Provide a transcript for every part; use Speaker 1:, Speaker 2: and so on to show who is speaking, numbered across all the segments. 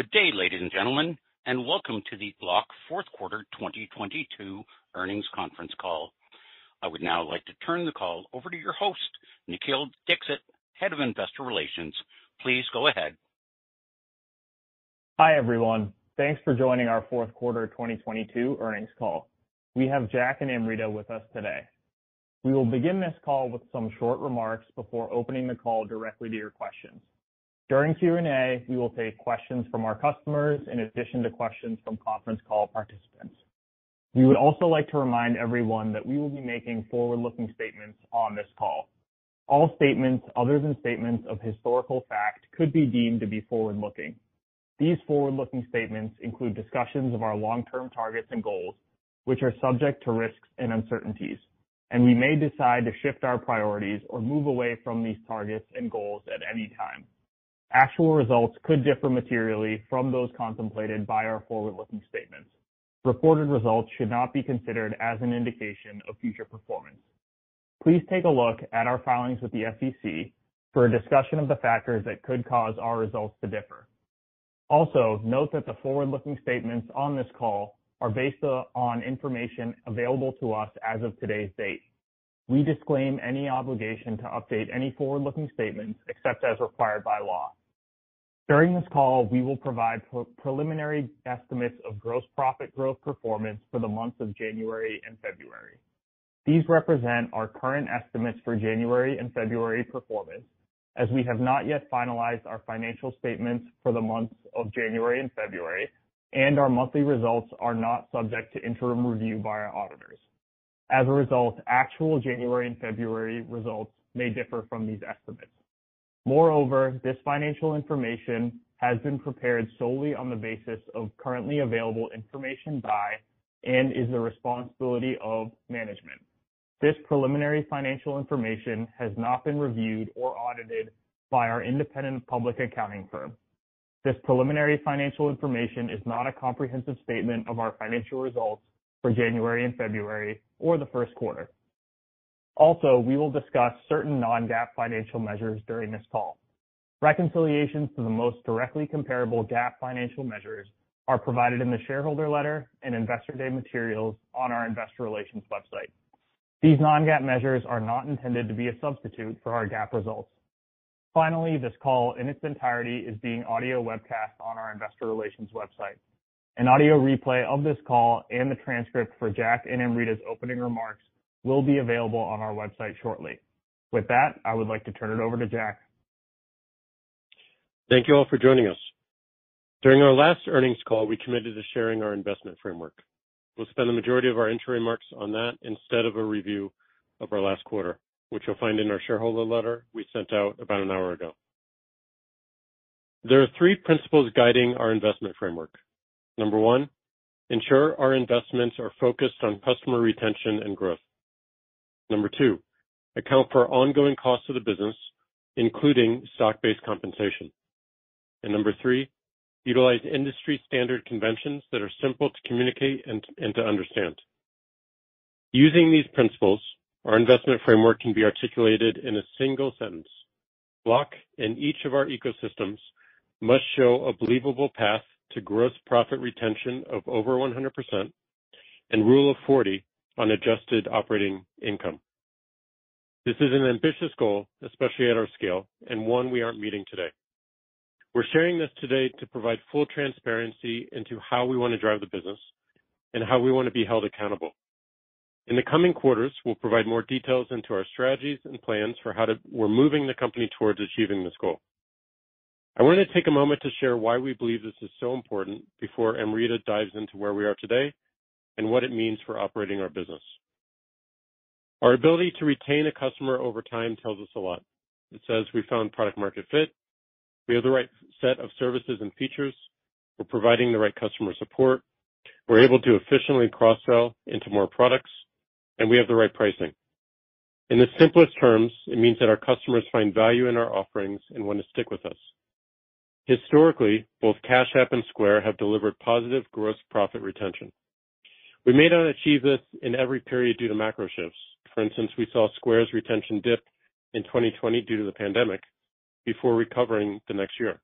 Speaker 1: Good day, ladies and gentlemen, and welcome to the Block fourth quarter 2022 earnings conference call. I would now like to turn the call over to your host, Nikhil Dixit, Head of Investor Relations. Please go ahead.
Speaker 2: Hi, everyone. Thanks for joining our fourth quarter 2022 earnings call. We have Jack and Amrita with us today. We will begin this call with some short remarks before opening the call directly to your questions. During Q&A, we will take questions from our customers in addition to questions from conference call participants. We would also like to remind everyone that we will be making forward-looking statements on this call. All statements other than statements of historical fact could be deemed to be forward-looking. These forward-looking statements include discussions of our long-term targets and goals, which are subject to risks and uncertainties, and we may decide to shift our priorities or move away from these targets and goals at any time. Actual results could differ materially from those contemplated by our forward-looking statements. Reported results should not be considered as an indication of future performance. Please take a look at our filings with the SEC for a discussion of the factors that could cause our results to differ. Also, note that the forward-looking statements on this call are based on information available to us as of today's date. We disclaim any obligation to update any forward-looking statements except as required by law. During this call, we will provide preliminary estimates of gross profit growth performance for the months of January and February. These represent our current estimates for January and February performance, as we have not yet finalized our financial statements for the months of January and February, and our monthly results are not subject to interim review by our auditors. As a result, actual January and February results may differ from these estimates. Moreover, this financial information has been prepared solely on the basis of currently available information by, and is the responsibility of management. This preliminary financial information has not been reviewed or audited by our independent public accounting firm. This preliminary financial information is not a comprehensive statement of our financial results for January and February or the first quarter. Also, we will discuss certain non-GAAP financial measures during this call. Reconciliations to the most directly comparable GAAP financial measures are provided in the shareholder letter and Investor Day materials on our investor relations website. These non-GAAP measures are not intended to be a substitute for our GAAP results. Finally, this call in its entirety is being audio webcast on our investor relations website. An audio replay of this call and the transcript for Jack and Amrita's opening remarks will be available on our website shortly. With that, I would like to turn it over to Jack.
Speaker 3: Thank you all for joining us. During our last earnings call, we committed to sharing our investment framework. We'll spend the majority of our intro remarks on that instead of a review of our last quarter, which you'll find in our shareholder letter we sent out about an hour ago. There are three principles guiding our investment framework. Number one, ensure our investments are focused on customer retention and growth. Number two, account for ongoing costs of the business, including stock-based compensation. And number three, utilize industry standard conventions that are simple to communicate and to understand. Using these principles, our investment framework can be articulated in a single sentence. Block in each of our ecosystems must show a believable path to gross profit retention of over 100% and Rule of 40 on adjusted operating income. This is an ambitious goal, especially at our scale, and one we aren't meeting today. We're sharing this today to provide full transparency into how we want to drive the business and how we want to be held accountable. In the coming quarters, we'll provide more details into our strategies and plans for how we're moving the company towards achieving this goal. I want to take a moment to share why we believe this is so important before Amrita dives into where we are today and what it means for operating our business. Our ability to retain a customer over time tells us a lot. It says we found product market fit, we have the right set of services and features, we're providing the right customer support, we're able to efficiently cross-sell into more products, and we have the right pricing. In the simplest terms, it means that our customers find value in our offerings and want to stick with us. Historically, both Cash App and Square have delivered positive gross profit retention. We may not achieve this in every period due to macro shifts. For instance, we saw Square's retention dip in 2020 due to the pandemic before recovering the next year.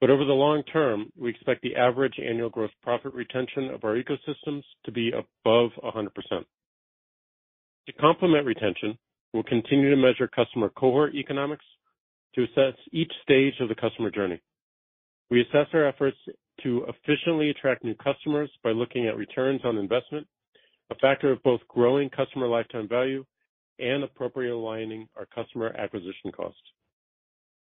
Speaker 3: But over the long term, we expect the average annual gross profit retention of our ecosystems to be above 100%. To complement retention, we'll continue to measure customer cohort economics to assess each stage of the customer journey. We assess our efforts to efficiently attract new customers by looking at returns on investment, a factor of both growing customer lifetime value and appropriately aligning our customer acquisition costs.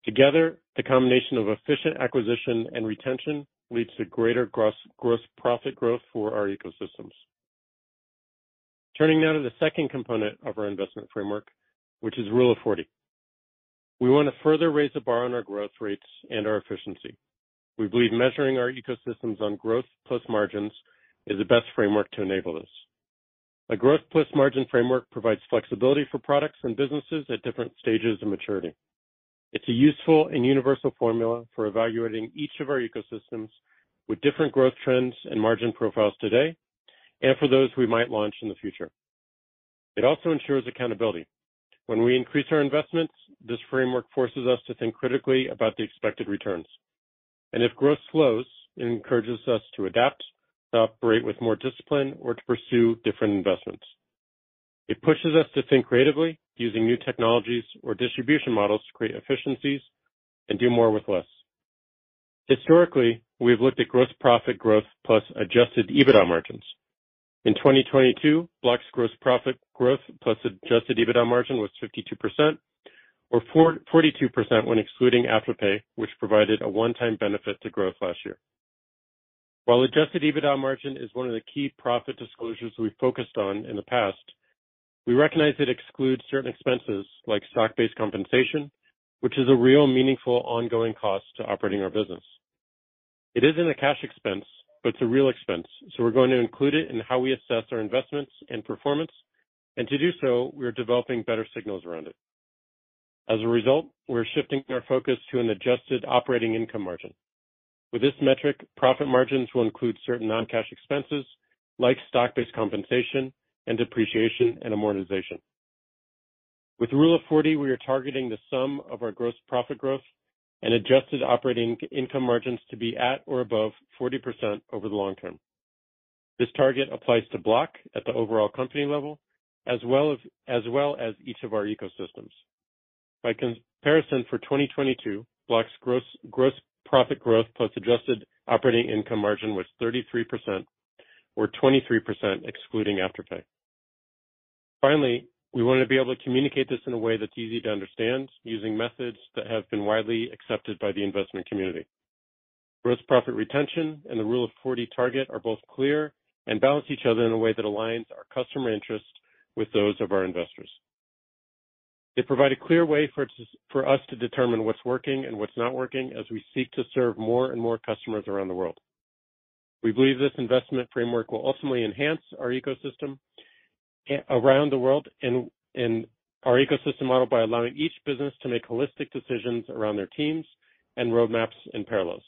Speaker 3: Together, the combination of efficient acquisition and retention leads to greater gross gross profit growth for our ecosystems. Turning now to the second component of our investment framework, which is Rule of 40. We want to further raise the bar on our growth rates and our efficiency. We believe measuring our ecosystems on growth plus margins is the best framework to enable this. A growth plus margin framework provides flexibility for products and businesses at different stages of maturity. It's a useful and universal formula for evaluating each of our ecosystems with different growth trends and margin profiles today, and for those we might launch in the future. It also ensures accountability. When we increase our investments, this framework forces us to think critically about the expected returns. And if growth slows, it encourages us to adapt, to operate with more discipline, or to pursue different investments. It pushes us to think creatively, using new technologies or distribution models to create efficiencies and do more with less. Historically, we've looked at gross profit growth plus adjusted EBITDA margins. In 2022, Block's gross profit growth plus adjusted EBITDA margin was 52% or 42% when excluding Afterpay, which provided a one-time benefit to growth last year. While adjusted EBITDA margin is one of the key profit disclosures we focused on in the past, we recognize it excludes certain expenses like stock-based compensation, which is a real meaningful ongoing cost to operating our business. It isn't a cash expense, but it's a real expense, so we're going to include it in how we assess our investments and performance. And to do so, we are developing better signals around it. As a result, we're shifting our focus to an adjusted operating income margin. With this metric, profit margins will include certain non-cash expenses like stock-based compensation and depreciation and amortization. With Rule of 40, we are targeting the sum of our gross profit growth and adjusted operating income margins to be at or above 40% over the long term. This target applies to Block at the overall company level, as well as each of our ecosystems. By comparison, for 2022, Block's gross gross profit growth plus adjusted operating income margin was 33% or 23% excluding Afterpay. Finally, we want to be able to communicate this in a way that's easy to understand using methods that have been widely accepted by the investment community. Gross profit retention and the Rule of 40 target are both clear and balance each other in a way that aligns our customer interests with those of our investors. They provide a clear way for us to determine what's working and what's not working as we seek to serve more and more customers around the world. We believe this investment framework will ultimately enhance our ecosystem eh, around the world and our ecosystem model by allowing each business to make holistic decisions around their teams and roadmaps in parallels.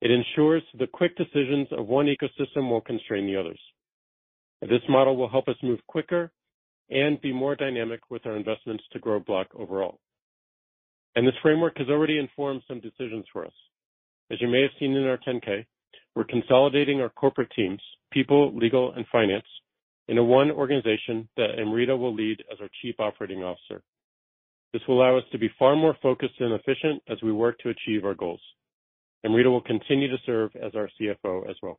Speaker 3: It ensures the quick decisions of one ecosystem won't constrain the others. This model will help us move quicker and be more dynamic with our investments to grow Block overall. And this framework has already informed some decisions for us. As you may have seen in our 10-K, we're consolidating our corporate teams, people, legal, and finance, into one organization that Amrita will lead as our Chief Operating Officer. This will allow us to be far more focused and efficient as we work to achieve our goals. Amrita will continue to serve as our CFO as well.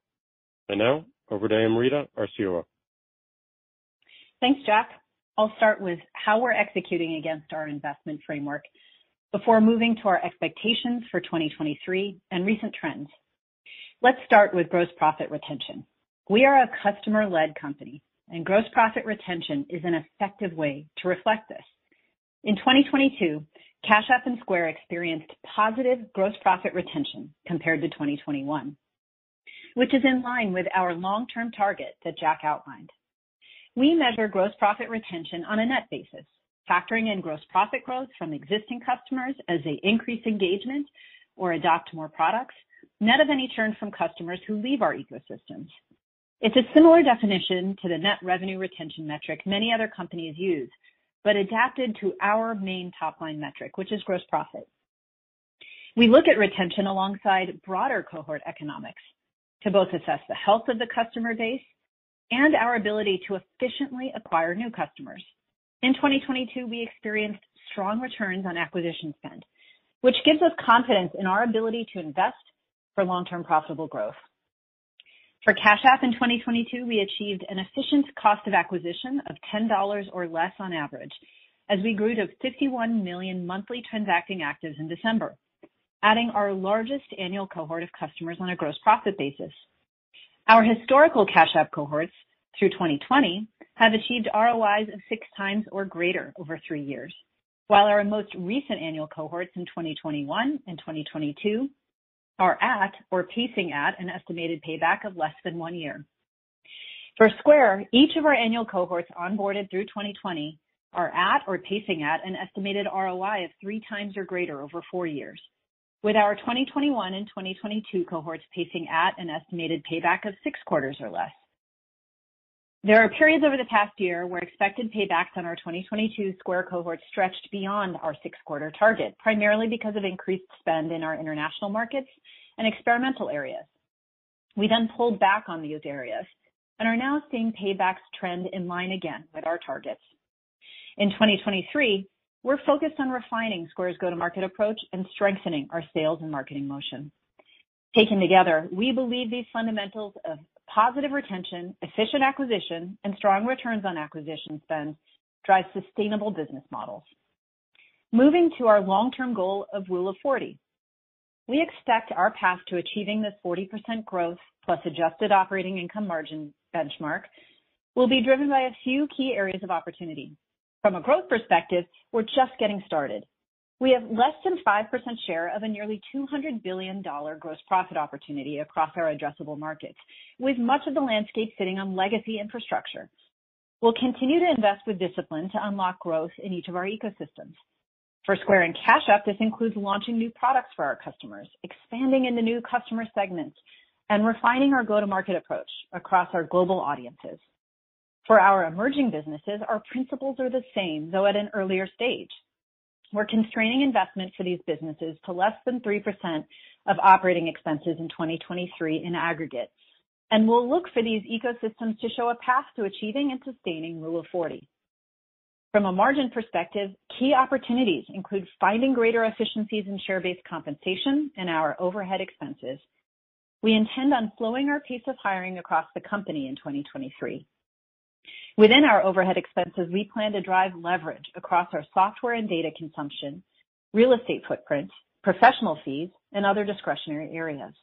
Speaker 3: And now over to Amrita, our COO.
Speaker 4: Thanks, Jack. I'll start with how we're executing against our investment framework before moving to our expectations for 2023 and recent trends. Let's start with gross profit retention. We are a customer-led company, and gross profit retention is an effective way to reflect this. In 2022, Cash App and Square experienced positive gross profit retention compared to 2021, which is in line with our long-term target that Jack outlined. We measure gross profit retention on a net basis, factoring in gross profit growth from existing customers as they increase engagement or adopt more products, net of any churn from customers who leave our ecosystems. It's a similar definition to the net revenue retention metric many other companies use, but adapted to our main top-line metric, which is gross profit. We look at retention alongside broader cohort economics to both assess the health of the customer base and our ability to efficiently acquire new customers. In 2022, we experienced strong returns on acquisition spend, which gives us confidence in our ability to invest for long-term profitable growth. For Cash App in 2022, we achieved an efficient cost of acquisition of $10 or less on average as we grew to 51 million monthly transacting actives in December, adding our largest annual cohort of customers on a gross profit basis. Our historical Cash App cohorts through 2020 have achieved ROIs of 6x or greater over three years, while our most recent annual cohorts in 2021 and 2022 are at or pacing at an estimated payback of less than one year. For Square, each of our annual cohorts onboarded through 2020 are at or pacing at an estimated ROI of 3x or greater over four years, with our 2021 and 2022 cohorts pacing at an estimated payback of six quarters or less. There are periods over the past year where expected paybacks on our 2022 Square cohorts stretched beyond our six-quarter target, primarily because of increased spend in our international markets and experimental areas. We then pulled back on these areas and are now seeing paybacks trend in line again with our targets. In 2023, we're focused on refining Square's go-to-market approach and strengthening our sales and marketing motion. Taken together, we believe these fundamentals of positive retention, efficient acquisition, and strong returns on acquisition spend drive sustainable business models. Moving to our long-term goal of Rule of 40. We expect our path to achieving this 40% growth plus adjusted operating income margin benchmark will be driven by a few key areas of opportunity. From a growth perspective, we're just getting started. We have less than 5% share of a nearly $200 billion gross profit opportunity across our addressable markets, with much of the landscape sitting on legacy infrastructure. We'll continue to invest with discipline to unlock growth in each of our ecosystems. For Square and Cash App, this includes launching new products for our customers, expanding into new customer segments, and refining our go-to-market approach across our global audiences. For our emerging businesses, our principles are the same, though at an earlier stage. We're constraining investment for these businesses to less than 3% of operating expenses in 2023 in aggregate, and we'll look for these ecosystems to show a path to achieving and sustaining Rule of 40. From a margin perspective, key opportunities include finding greater efficiencies in share-based compensation and our overhead expenses. We intend on slowing our pace of hiring across the company in 2023. Within our overhead expenses, we plan to drive leverage across our software and data consumption, real estate footprint, professional fees, and other discretionary areas.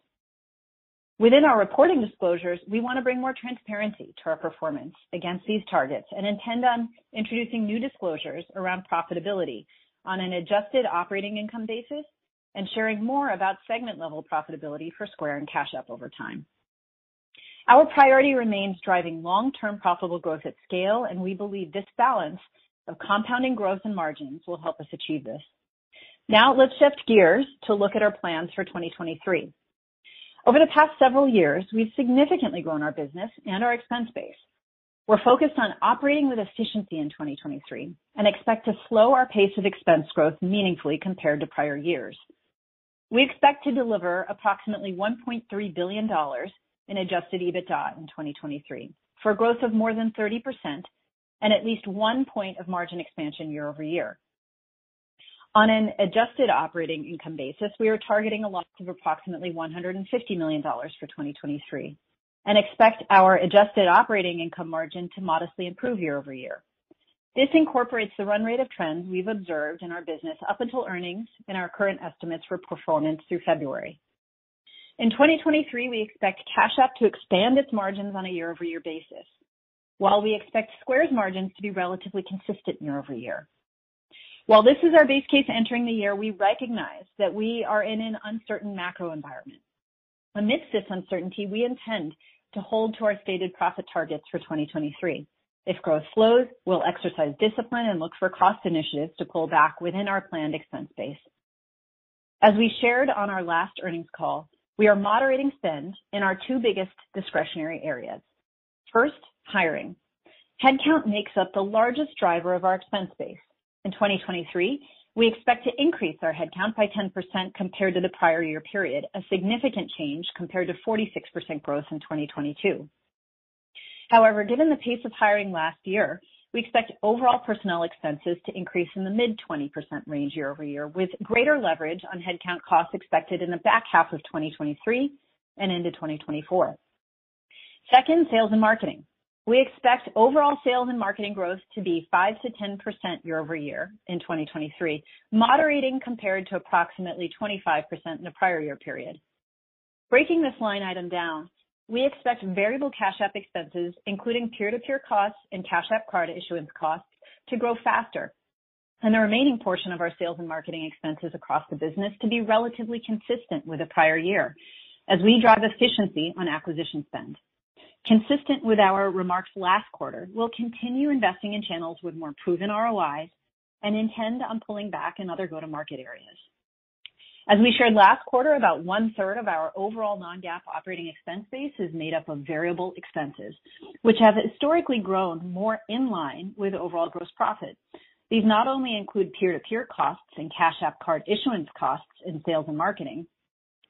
Speaker 4: Within our reporting disclosures, we want to bring more transparency to our performance against these targets and intend on introducing new disclosures around profitability on an adjusted operating income basis and sharing more about segment-level profitability for Square and Cash App over time. Our priority remains driving long-term profitable growth at scale, and we believe this balance of compounding growth and margins will help us achieve this. Now let's shift gears to look at our plans for 2023. Over the past several years, we've significantly grown our business and our expense base. We're focused on operating with efficiency in 2023 and expect to slow our pace of expense growth meaningfully compared to prior years. We expect to deliver approximately $1.3 billion in adjusted EBITDA in 2023 for growth of more than 30% and at least one point of margin expansion year-over-year. On an adjusted operating income basis, we are targeting a loss of approximately $150 million for 2023 and expect our adjusted operating income margin to modestly improve year-over-year. This incorporates the run rate of trends we've observed in our business up until earnings and our current estimates for performance through February. In 2023, we expect Cash App to expand its margins on a year-over-year basis, while we expect Square's margins to be relatively consistent year-over-year. While this is our base case entering the year, we recognize that we are in an uncertain macro environment. Amidst this uncertainty, we intend to hold to our stated profit targets for 2023. If growth slows, we'll exercise discipline and look for cost initiatives to pull back within our planned expense base. As we shared on our last earnings call, we are moderating spend in our two biggest discretionary areas. First, hiring. Headcount makes up the largest driver of our expense base. In 2023, we expect to increase our headcount by 10% compared to the prior year period, a significant change compared to 46% growth in 2022. However, given the pace of hiring last year, we expect overall personnel expenses to increase in the mid-20% range year-over-year, with greater leverage on headcount costs expected in the back half of 2023 and into 2024. Second, sales and marketing. We expect overall sales and marketing growth to be 5%-10% year-over-year in 2023, moderating compared to approximately 25% in the prior year period. Breaking this line item down, we expect variable Cash App expenses, including peer-to-peer costs and Cash App Card issuance costs, to grow faster, and the remaining portion of our sales and marketing expenses across the business to be relatively consistent with the prior year as we drive efficiency on acquisition spend. Consistent with our remarks last quarter, we'll continue investing in channels with more proven ROIs and intend on pulling back in other go-to-market areas. As we shared last quarter, about one-third of our overall non-GAAP operating expense base is made up of variable expenses, which have historically grown more in line with overall gross profit. These not only include peer-to-peer costs and Cash App Card issuance costs in sales and marketing,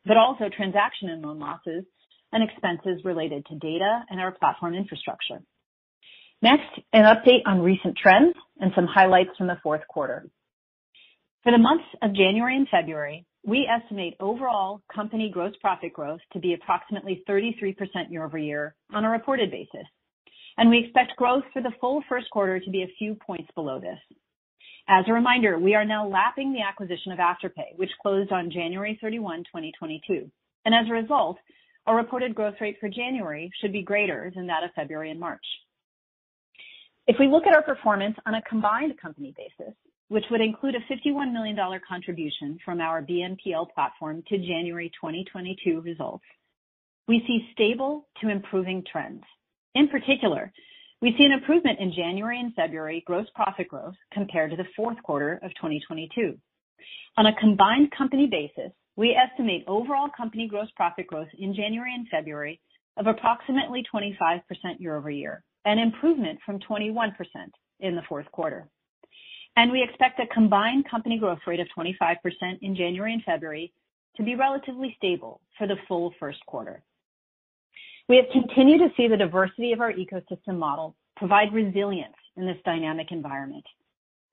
Speaker 4: but also transaction and loan losses and expenses related to data and our platform infrastructure. Next, an update on recent trends and some highlights from the fourth quarter. For the months of January and February, we estimate overall company gross profit growth to be approximately 33% year-over-year on a reported basis. And we expect growth for the full first quarter to be a few points below this. As a reminder, we are now lapping the acquisition of Afterpay, which closed on January 31, 2022. and As a result, our reported growth rate for January should be greater than that of February and March. If we look at our performance on a combined company basis, which would include a $51 million contribution from our BNPL platform to January 2022 results, we see stable to improving trends. In particular, we see an improvement in January and February gross profit growth compared to the fourth quarter of 2022. On a combined company basis, we estimate overall company gross profit growth in January and February of approximately 25% year-over-year, an improvement from 21% in the fourth quarter. And we expect a combined company growth rate of 25% in January and February to be relatively stable for the full first quarter. We have continued to see the diversity of our ecosystem model provide resilience in this dynamic environment.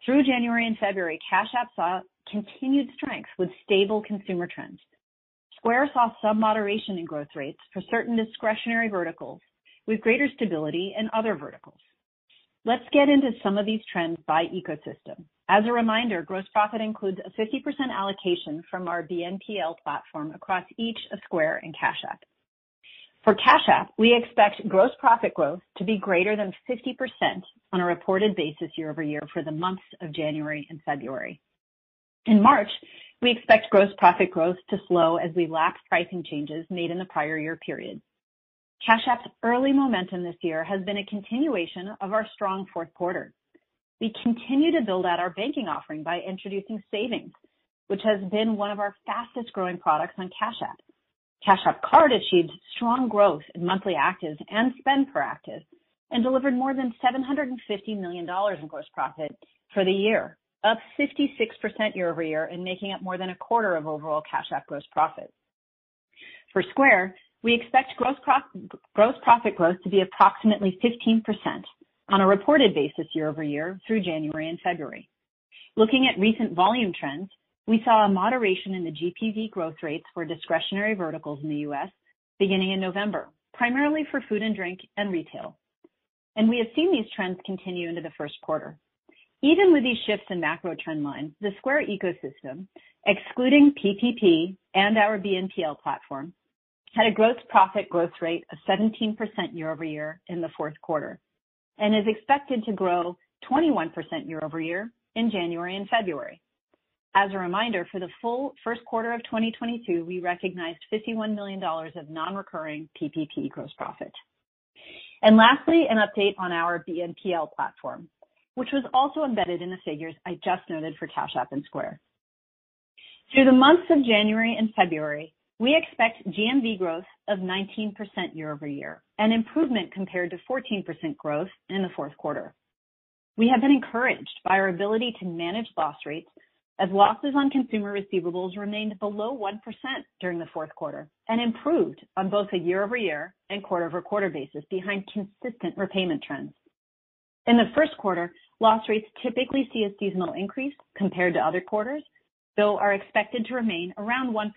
Speaker 4: Through January and February, Cash App saw continued strength with stable consumer trends. Square saw some moderation in growth rates for certain discretionary verticals with greater stability in other verticals. Let's get into some of these trends by ecosystem. As a reminder, gross profit includes a 50% allocation from our BNPL platform across each of Square and Cash App. For Cash App, we expect gross profit growth to be greater than 50% on a reported basis year-over-year for the months of January and February. In March, we expect gross profit growth to slow as we lap pricing changes made in the prior year period. Cash App's early momentum this year has been a continuation of our strong fourth quarter. We continue to build out our banking offering by introducing savings, which has been one of our fastest-growing products on Cash App. Cash App Card achieved strong growth in monthly actives and spend per active and delivered more than $750 million in gross profit for the year, up 56% year-over-year and making up more than a quarter of overall Cash App gross profit. For Square, we expect gross profit growth to be approximately 15% on a reported basis year-over-year through January and February. Looking at recent volume trends, we saw a moderation in the GPV growth rates for discretionary verticals in the U.S. beginning in November, primarily for food and drink and retail. And we have seen these trends continue into the first quarter. Even with these shifts in macro trend lines, the Square ecosystem, excluding PPP and our BNPL platform, had a gross profit growth rate of 17% year-over-year in the fourth quarter and is expected to grow 21% year-over-year in January and February. As a reminder, for the full first quarter of 2022, we recognized $51 million of non-recurring PPP gross profit. And lastly, an update on our BNPL platform, which was also embedded in the figures I just noted for Cash App and Square. Through the months of January and February, we expect GMV growth of 19% year-over-year, an improvement compared to 14% growth in the fourth quarter. We have been encouraged by our ability to manage loss rates as losses on consumer receivables remained below 1% during the fourth quarter and improved on both a year-over-year and quarter-over-quarter basis behind consistent repayment trends. In the first quarter, loss rates typically see a seasonal increase compared to other quarters, though are expected to remain around 1%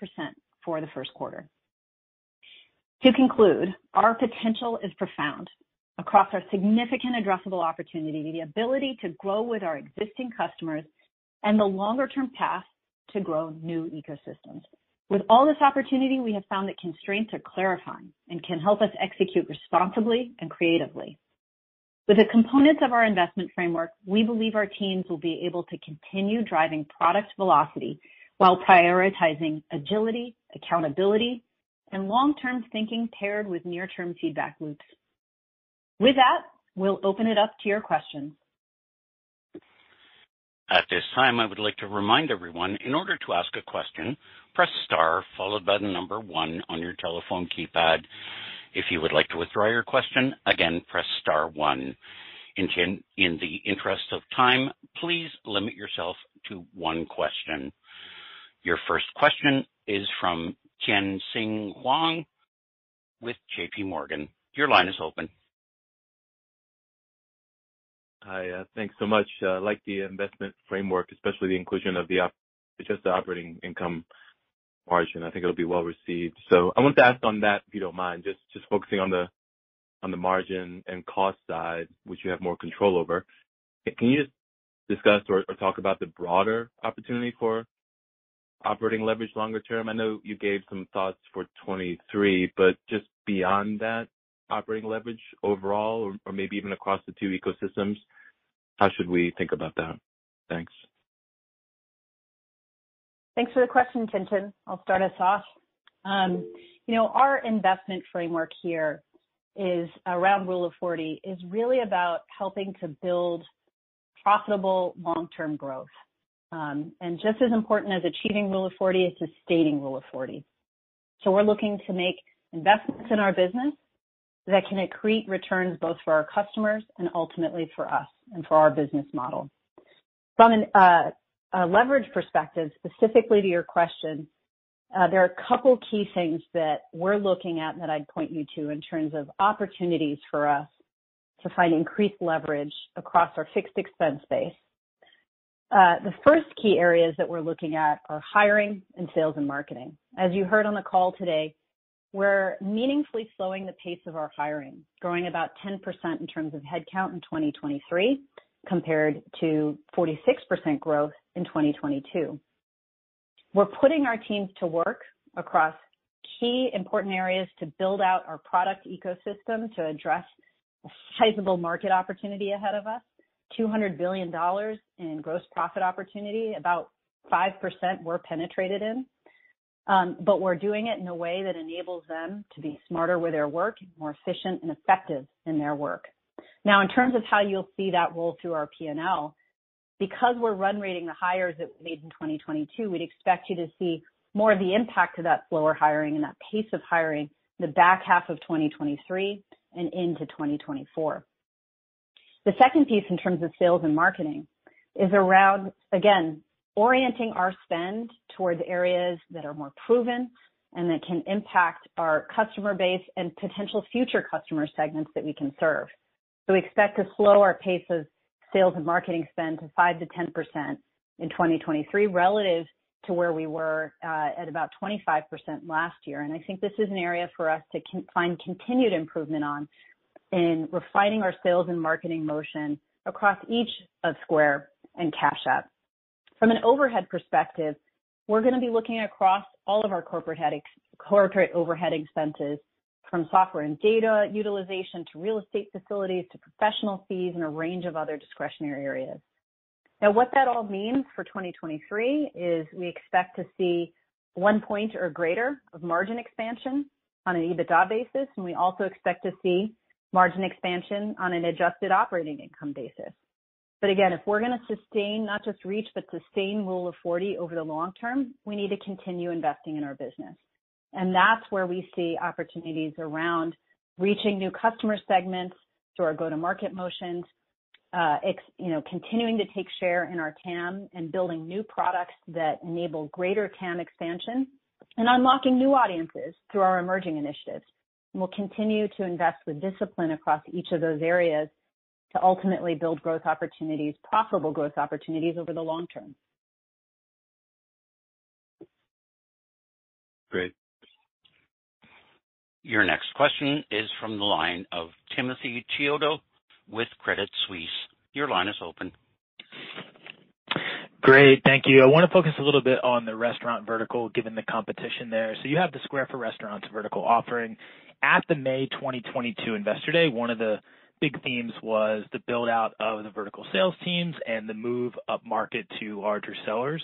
Speaker 4: for the first quarter. To conclude, our potential is profound. Across our significant addressable opportunity, the ability to grow with our existing customers and the longer-term path to grow new ecosystems. With all this opportunity, we have found that constraints are clarifying and can help us execute responsibly and creatively. With the components of our investment framework, we believe our teams will be able to continue driving product velocity while prioritizing agility, accountability, and long-term thinking paired with near-term feedback loops. With that, we'll open it up to your questions.
Speaker 1: At this time, I would like to remind everyone, in order to ask a question, press star followed by the number one on your telephone keypad. If you would like to withdraw your question, again, press star one. In the interest of time, please limit yourself to one question. Your first question is from Tien-Tsin Huang with JPMorgan. Your line is open.
Speaker 5: Hi. Uh, thanks so much. Uh, I like the investment framework, especially the inclusion of the adjusted operating income margin. I think it'll be well received. So I wanted to ask on that, if you don't mind, just just focusing on the on the margin and cost side, which you have more control over. Can you just discuss or talk about the broader opportunity for operating leverage longer term? I know you gave some thoughts for 2023, but just beyond that operating leverage overall or maybe even across the two ecosystems, how should we think about that? Thanks.
Speaker 4: Thanks for the question, Tien-Tsin. I'll start us off. Um, you know, our investment framework here is around Rule of 40, is really about helping to build profitable long-term growth. Just as important as achieving Rule of 40 is sustaining Rule of 40. So We're looking to make investments in our business that can accrete returns both for our customers and ultimately for us and for our business model. From a leverage perspective, specifically to your question, uh, there are a couple key things that we're looking at that I'd point you to in terms of opportunities for us to find increased leverage across our fixed expense base. Uh, the first key areas that we're looking at are hiring and sales and marketing. As you heard on the call today, we're meaningfully slowing the pace of our hiring, growing about 10% in terms of headcount in 2023 compared to 46% growth in 2022. We're putting our teams to work across key important areas to build out our product ecosystem to address a sizable market opportunity ahead of us, $200 billion in gross profit opportunity, about 5% we're penetrated in. Um, but we're doing it in a way that enables them to be smarter with their work, more efficient and effective in their work. Now, in terms of how you'll see that roll through our P&L, because we're run rating the hires that we made in 2022, we'd expect you to see more of the impact of that slower hiring and that pace of hiring in the back half of 2023 and into 2024. The second piece in terms of sales and marketing is around, again, orienting our spend towards areas that are more proven and that can impact our customer base and potential future customer segments that we can serve. So we expect to slow our pace of sales and marketing spend to 5%-10% in 2023 relative to where we were uh, at about 25% last year. And I think this is an area for us to find continued improvement on in refining our sales and marketing motion across each of Square and Cash App. From an overhead perspective, we're gonna be looking across all of our corporate overhead expenses, from software and data utilization to real estate facilities to professional fees and a range of other discretionary areas. Now, what that all means for 2023 is we expect to see 1 point or greater of margin expansion on an EBITDA basis, and we also expect to see margin expansion on an adjusted operating income basis. But again, if we're gonna sustain, not just reach, but sustain Rule of 40 over the long term, we need to continue investing in our business. And that's where we see opportunities around reaching new customer segments through our go-to-market motions, uh, you know, continuing to take share in our TAM and building new products that enable greater TAM expansion and unlocking new audiences through our emerging initiatives. We'll continue to invest with discipline across each of those areas to ultimately build growth opportunities, profitable growth opportunities over the long term.
Speaker 5: Great.
Speaker 1: Your next question is from the line of Timothy Chiodo with Credit Suisse. Your line is open.
Speaker 6: Great. Thank you. I wanna focus a little bit on the restaurant vertical, given the competition there. So you have the Square for Restaurants vertical offering. At the May 2022 Investor Day, one of the big themes was the build-out of the vertical sales teams and the move upmarket to larger sellers.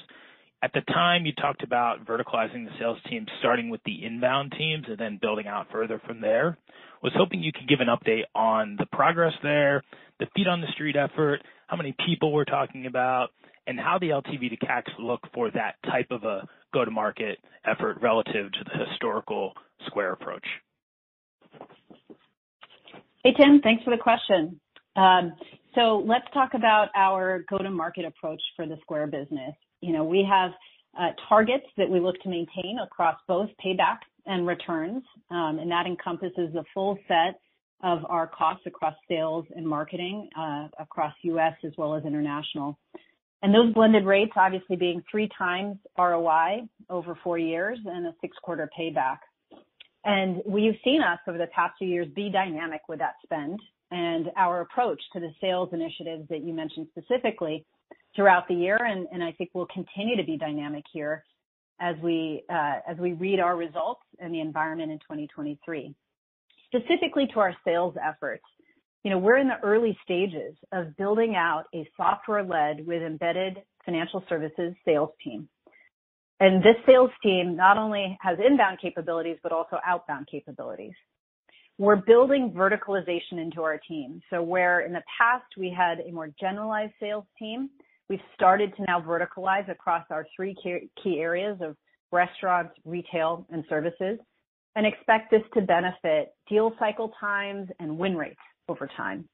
Speaker 6: At the time, you talked about verticalizing the sales team, starting with the inbound teams and then building out further from there. Was hoping you could give an update on the progress there, the feet on the street effort, how many people we're talking about, and how the LTV to CAC look for that type of a go-to-market effort relative to the historical Square approach.
Speaker 4: Hey, Tim. Thanks for the question. Um, so let's talk about our go-to-market approach for the Square business. You know, we have uh, targets that we look to maintain across both payback and returns, um, and that encompasses the full set of our costs across sales and marketing, uh, across U.S. as well as international. And those blended rates obviously being 3x ROI over four years and a six-quarter payback. And we've seen us over the past few years be dynamic with that spend and our approach to the sales initiatives that you mentioned specifically throughout the year, and I think we'll continue to be dynamic here as we, uh, as we read our results and the environment in 2023. Specifically to our sales efforts, you know, we're in the early stages of building out a software-led with embedded financial services sales team. And this sales team not only has inbound capabilities, but also outbound capabilities. We're building verticalization into our team. So where in the past we had a more generalized sales team, we've started to now verticalize across our three key areas of restaurants, retail, and services, and expect this to benefit deal cycle times and win rates over time.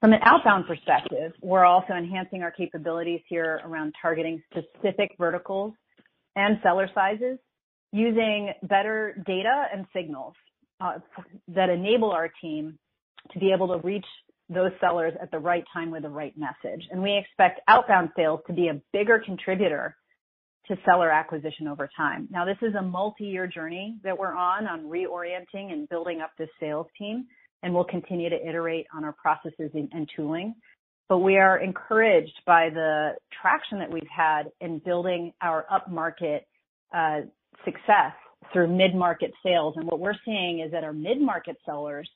Speaker 4: From an outbound perspective, we're also enhancing our capabilities here around targeting specific verticals and seller sizes using better data and signals uh, that enable our team to be able to reach those sellers at the right time with the right message. And we expect outbound sales to be a bigger contributor to seller acquisition over time. Now, this is a multi-year journey that we're on on reorienting and building up this sales team, and we'll continue to iterate on our processes and tooling. But we are encouraged by the traction that we've had in building our upmarket uh, success through mid-market sales. And what we're seeing is that our mid-market sellers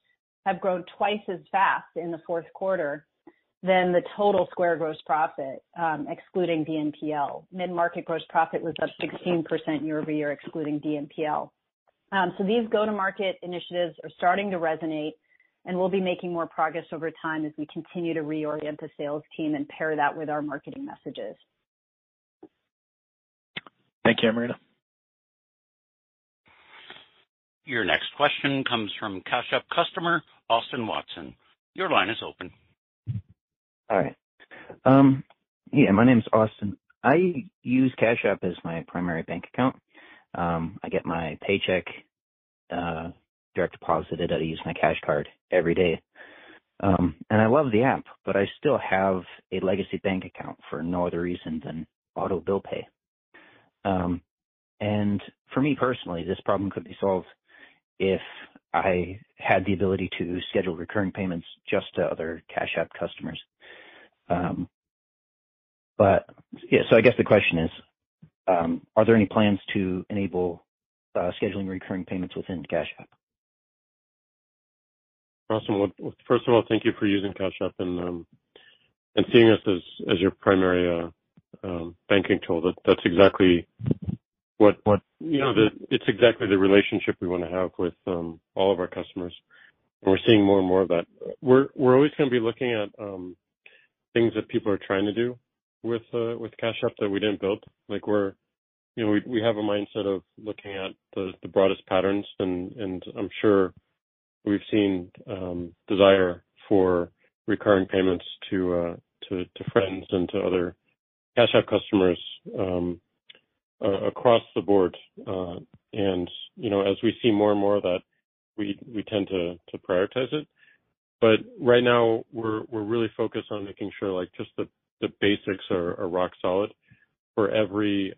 Speaker 4: have grown twice as fast in the fourth quarter than the total Square gross profit, um, excluding BNPL. Mid-market gross profit was up 16% year-over-year, excluding BNPL. Um, these go-to-market initiatives are starting to resonate, and we'll be making more progress over time as we continue to reorient the sales team and pair that with our marketing messages.
Speaker 6: Thank you, Amrita.
Speaker 1: Your next question comes from Cash App customer, Austin Watson. Your line is open.
Speaker 7: Hi. Um, yeah, my name is Austin. I use Cash App as my primary bank account. Um, I get my paycheck uh, direct deposited. I use my Cash Card every day. Um, and I love the app, but I still have a legacy bank account for no other reason than auto bill pay. Um, and for me personally, this problem could be solved if I had the ability to schedule recurring payments just to other Cash App customers. Um, but yeah, so I guess the question is, are there any plans to enable uh, scheduling recurring payments within Cash App?
Speaker 3: Austin, well, first of all, thank you for using Cash App and um and seeing us as as your primary uh um banking tool. That's exactly what, what you know, it's exactly the relationship we wanna have with um all of our customers, and we're seeing more and more of that. We're we're always gonna be looking at um things that people are trying to do with uh with Cash App that we didn't build. Like we're, you know, we we have a mindset of looking at the the broadest patterns and, and I'm sure we've seen desire for recurring payments to uh to friends and to other Cash App customers across the board. Uh and you know, as we see more and more of that, we we tend to prioritize it. But right now we're we're really focused on making sure like just the basics are rock solid for every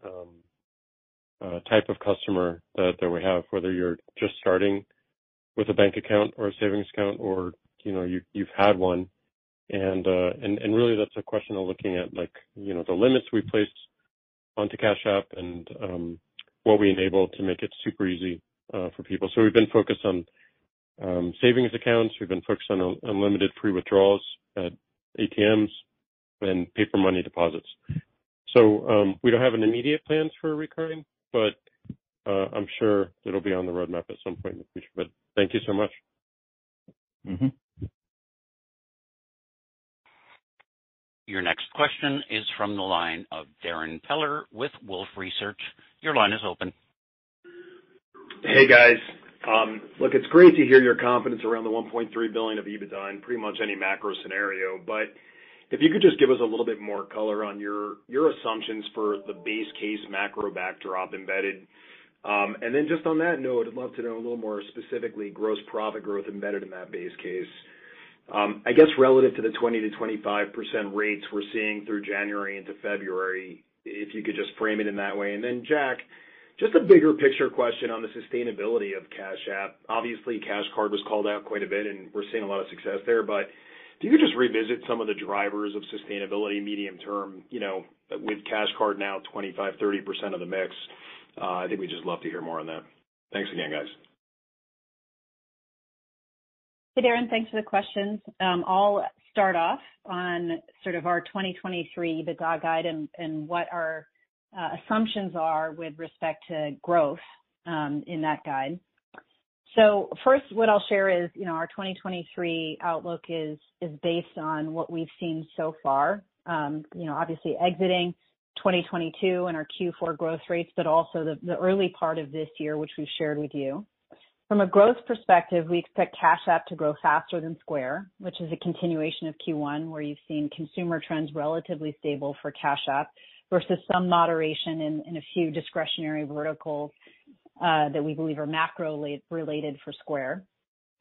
Speaker 3: type of customer that we have, whether you're just starting with a bank account or a savings account or, you know, you've had one. And uh and and really that's a question of looking at like, you know, the limits we placed onto Cash App and um what we enable to make it super easy for people. So we've been focused on um savings accounts. We've been focused on unlimited free withdrawals at ATMs and paper money deposits. So um we don't have an immediate plans for recurring, but I'm sure it'll be on the roadmap at some point in the future. But thank you so much.
Speaker 7: Mm-hmm.
Speaker 1: Your next question is from the line of Darrin Peller with Wolfe Research. Your line is open.
Speaker 8: Hey, guys. Look, it's great to hear your confidence around the 1.3 billion of EBITDA in pretty much any macro scenario. But if you could just give us a little bit more color on your assumptions for the base case macro backdrop embedded. Um, then just on that note, I'd love to know a little more specifically gross profit growth embedded in that base case. Um, I guess relative to the 20%-25% rates we're seeing through January into February, if you could just frame it in that way. And then Jack, just a bigger picture question on the sustainability of Cash App. Obviously, Cash Card was called out quite a bit, and we're seeing a lot of success there. But if you could just revisit some of the drivers of sustainability medium term, you know, with Cash Card now 25%-30% of the mix, I think we'd just love to hear more on that. Thanks again, guys.
Speaker 4: Hey, Darrin. Thanks for the questions. Um, I'll start off on sort of our 2023 EBITDA guide and what our uh, assumptions are with respect to growth um, in that guide. First, what I'll share is, you know, our 2023 outlook is based on what we've seen so far, um, you know, obviously exiting 2022 and our Q4 growth rates, but also the early part of this year, which we've shared with you. From a growth perspective, we expect Cash App to grow faster than Square, which is a continuation of Q1, where you've seen consumer trends relatively stable for Cash App versus some moderation in a few discretionary verticals uh, that we believe are macro related for Square.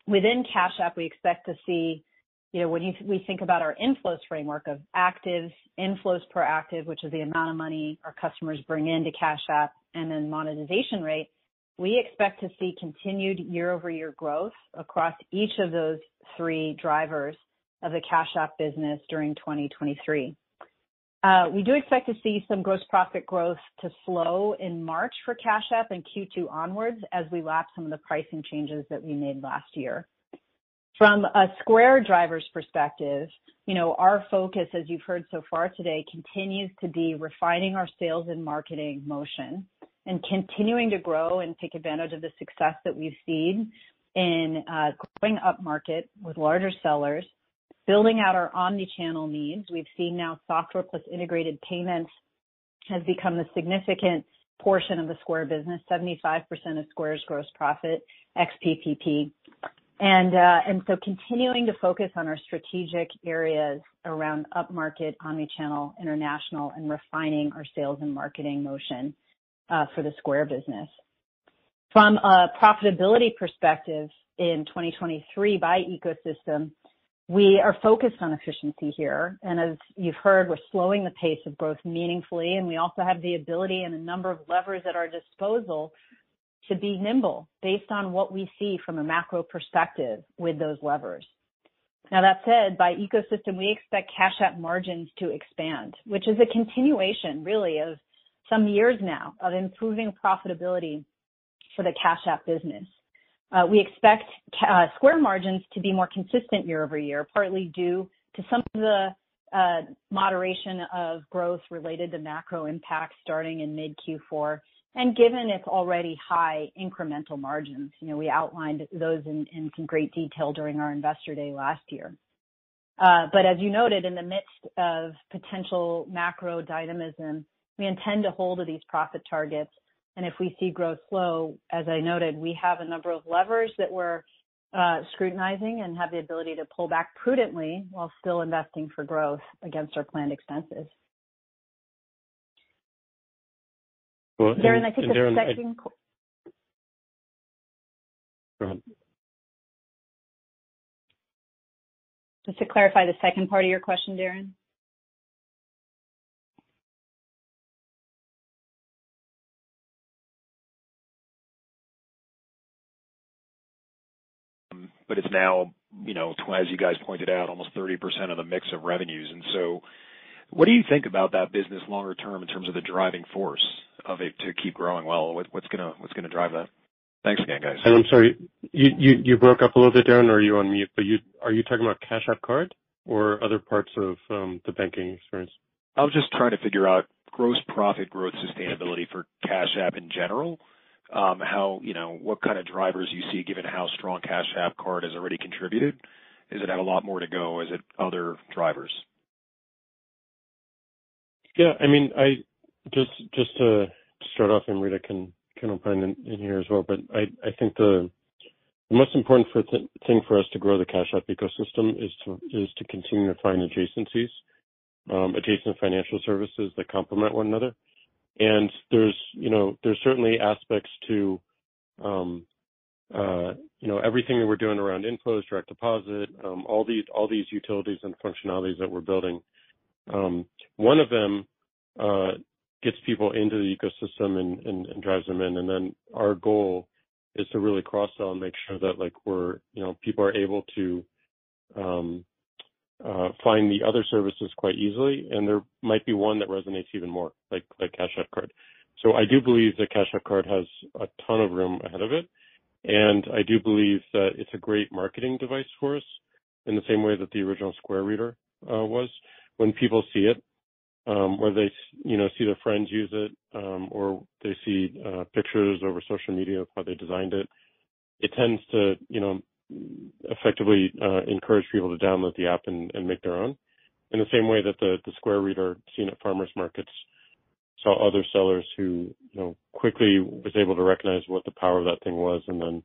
Speaker 4: Within Cash App, we expect to see, you know, when we think about our inflows framework of actives, inflows per active, which is the amount of money our customers bring into Cash App, and then monetization rate, we expect to see continued year-over-year growth across each of those three drivers of the Cash App business during 2023. Uh, we do expect to see some gross profit growth to slow in March for Cash App and Q2 onwards as we lap some of the pricing changes that we made last year. From a Square drivers perspective, you know, our focus, as you've heard so far today, continues to be refining our sales and marketing motion and continuing to grow and take advantage of the success that we've seen in uh growing upmarket with larger sellers, building out our omni-channel needs. We've seen now software plus integrated payments has become a significant portion of the Square business, 75% of Square's gross profit ex PPP. Uh, and so continuing to focus on our strategic areas around upmarket, omni-channel, international, and refining our sales and marketing motion uh, for the Square business. From a profitability perspective in 2023 by ecosystem, we are focused on efficiency here. And as you've heard, we're slowing the pace of growth meaningfully, and we also have the ability and a number of levers at our disposal be nimble based on what we see from a macro perspective with those levers. Now, that said, by ecosystem, we expect Cash App margins to expand, which is a continuation really of some years now of improving profitability for the Cash App business. Uh, we expect uh, Square margins to be more consistent year-over-year, partly due to some of the uh, moderation of growth related to macro impacts starting in mid Q4. And given its already high incremental margins, you know, we outlined those in some great detail during our Investor Day last year. Uh, but as you noted, in the midst of potential macro dynamism, we intend to hold to these profit targets. And if we see growth slow, as I noted, we have a number of levers that we're uh, scrutinizing and have the ability to pull back prudently while still investing for growth against our planned expenses.
Speaker 3: Well,
Speaker 4: Darrin, I think the
Speaker 3: Darrin,
Speaker 4: second.
Speaker 3: Go ahead.
Speaker 4: Just to clarify the second part of your question, Darrin.
Speaker 9: Um, it's now, you know, as you guys pointed out, almost 30% of the mix of revenues. What do you think about that business longer term in terms of the driving force of it to keep growing well? What what's gonna what's gonna drive that? Thanks again, guys.
Speaker 3: And I'm sorry, you broke up a little bit, Darrin, or are you on mute? But you are you talking about Cash App Card or other parts of um, the banking experience?
Speaker 9: I was just trying to figure out gross profit growth sustainability for Cash App in general. Um, how, you know, what kind of drivers you see given how strong Cash App Card has already contributed? Does it have a lot more to go? Is it other drivers?
Speaker 3: Yeah, I mean, I just just to start off, and Rita can can opine in here as well, but I think the most important thing for us to grow the Cash App ecosystem is to continue to find adjacencies, um, adjacent financial services that complement one another. And there's, you know, there's certainly aspects to, um, uh, you know, everything that we're doing around inflows, direct deposit, um, all these utilities and functionalities that we're building. One of them uh, gets people into the ecosystem and, and drives them in. And then our goal is to really cross-sell and make sure that, like, we're, you know, people are able to um, uh, find the other services quite easily, and there might be one that resonates even more, like like Cash App Card. So I do believe that Cash App Card has a ton of room ahead of it, and I do believe that it's a great marketing device for us in the same way that the original Square Reader uh, was. When people see it, um, or they you know, see their friends use it, um, or they see uh, pictures over social media of how they designed it it tends to, you know, effectively uh, encourage people to download the app and make their own. In the same way that the Square Reader seen at farmers markets saw other sellers who, you know, quickly was able to recognize what the power of that thing was and then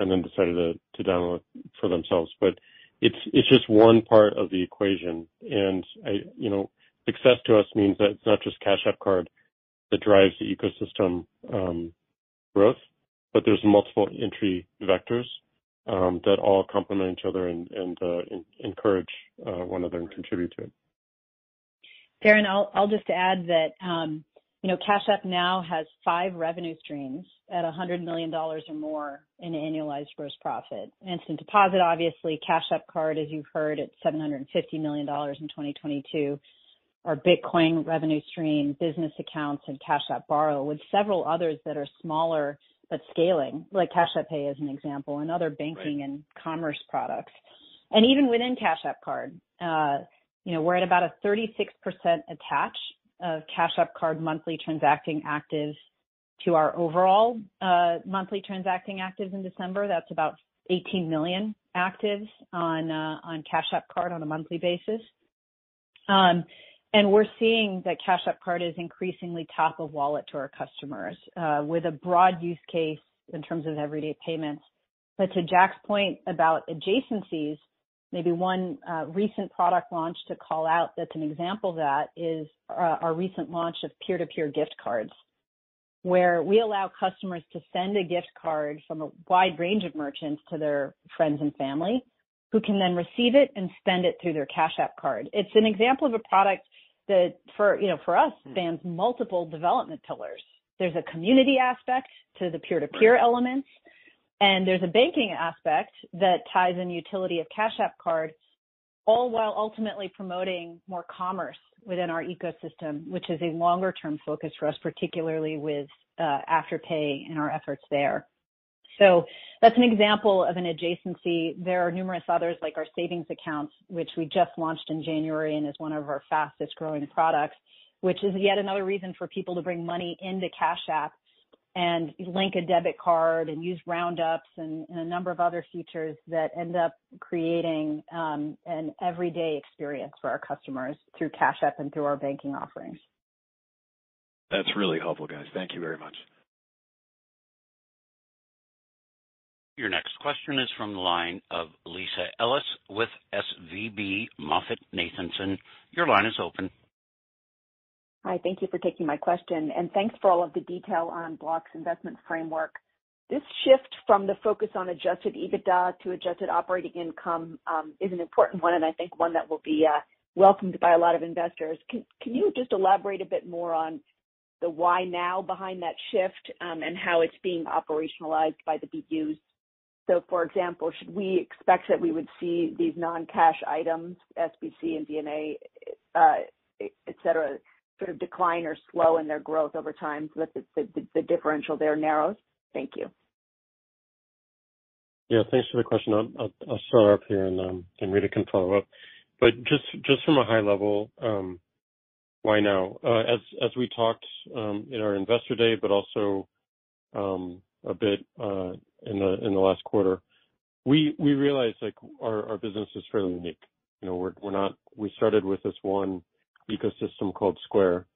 Speaker 3: and then decided to download it for themselves. It's it's just one part of the equation. And I, you know, success to us means that it's not just Cash App Card that drives the ecosystem um, growth, but there's multiple entry vectors um, that all complement each other and and uh, in, encourage uh, one another and contribute to it.
Speaker 4: Darrin, I'll just add that, you know, Cash App now has five revenue streams at $100 million or more in annualized gross profit. Instant Deposit, obviously, Cash App Card, as you've heard, at $750 million in 2022. Our Bitcoin revenue stream, business accounts, and Cash App Borrow, with several others that are smaller but scaling, like Cash App Pay as an example, and other banking and commerce products. And even within Cash App Card, uh, you know, we're at about a 36% attach of Cash App Card monthly transacting actives to our overall monthly transacting actives in December. That's about 18 million actives on uh on Cash App Card on a monthly basis. Um and we're seeing that Cash App Card is increasingly top of wallet to our customers, with a broad use case in terms of everyday payments. But to Jack's point about adjacencies, maybe one uh, recent product launch to call out that's an example of that is uh, our recent launch of peer-to-peer gift cards, where we allow customers to send a gift card from a wide range of merchants to their friends and family, who can then receive it and spend it through their Cash App Card. It's an example of a product that for, you know, for us, hmm. spans multiple development pillars. There's a community aspect to the peer-to-peer elements, and there's a banking aspect that ties in utility of Cash App Card, all while ultimately promoting more commerce within our ecosystem, which is a longer-term focus for us, particularly with uh Afterpay and our efforts there. So that's an example of an adjacency. There are numerous others, like our savings accounts, which we just launched in January and is one of our fastest-growing products, which is yet another reason for people to bring money into Cash App and link a debit card and use roundups and a number of other features that end up creating um, an everyday experience for our customers through Cash App and through our banking offerings.
Speaker 9: That's really helpful, guys. Thank you very much.
Speaker 1: Your next question is from the line of Lisa Ellis with SVB MoffettNathanson. Your line is open.
Speaker 10: Hi. Thank you for taking my question, and thanks for all of the detail on Block's investment framework. This shift from the focus on adjusted EBITDA to adjusted operating income um, is an important one, and I think one that will be uh, welcomed by a lot of investors. Can you just elaborate a bit more on the why now behind that shift, um, and how it's being operationalized by the BUs? So for example, should we expect that we would see these non-cash items, SBC and D&A, uh, et cetera, sort of decline or slow in their growth over time so that the differential there narrows? Thank you.
Speaker 3: Yeah, thanks for the question. I'll start off here um, and Rita can follow up. But just just from a high level, um, why now? Uh, as as we talked um, in our Investor Day, but also a bit uh in the in the last quarter, we we realized like our business is fairly unique. You know, we're we're not we started with this one ecosystem called Square,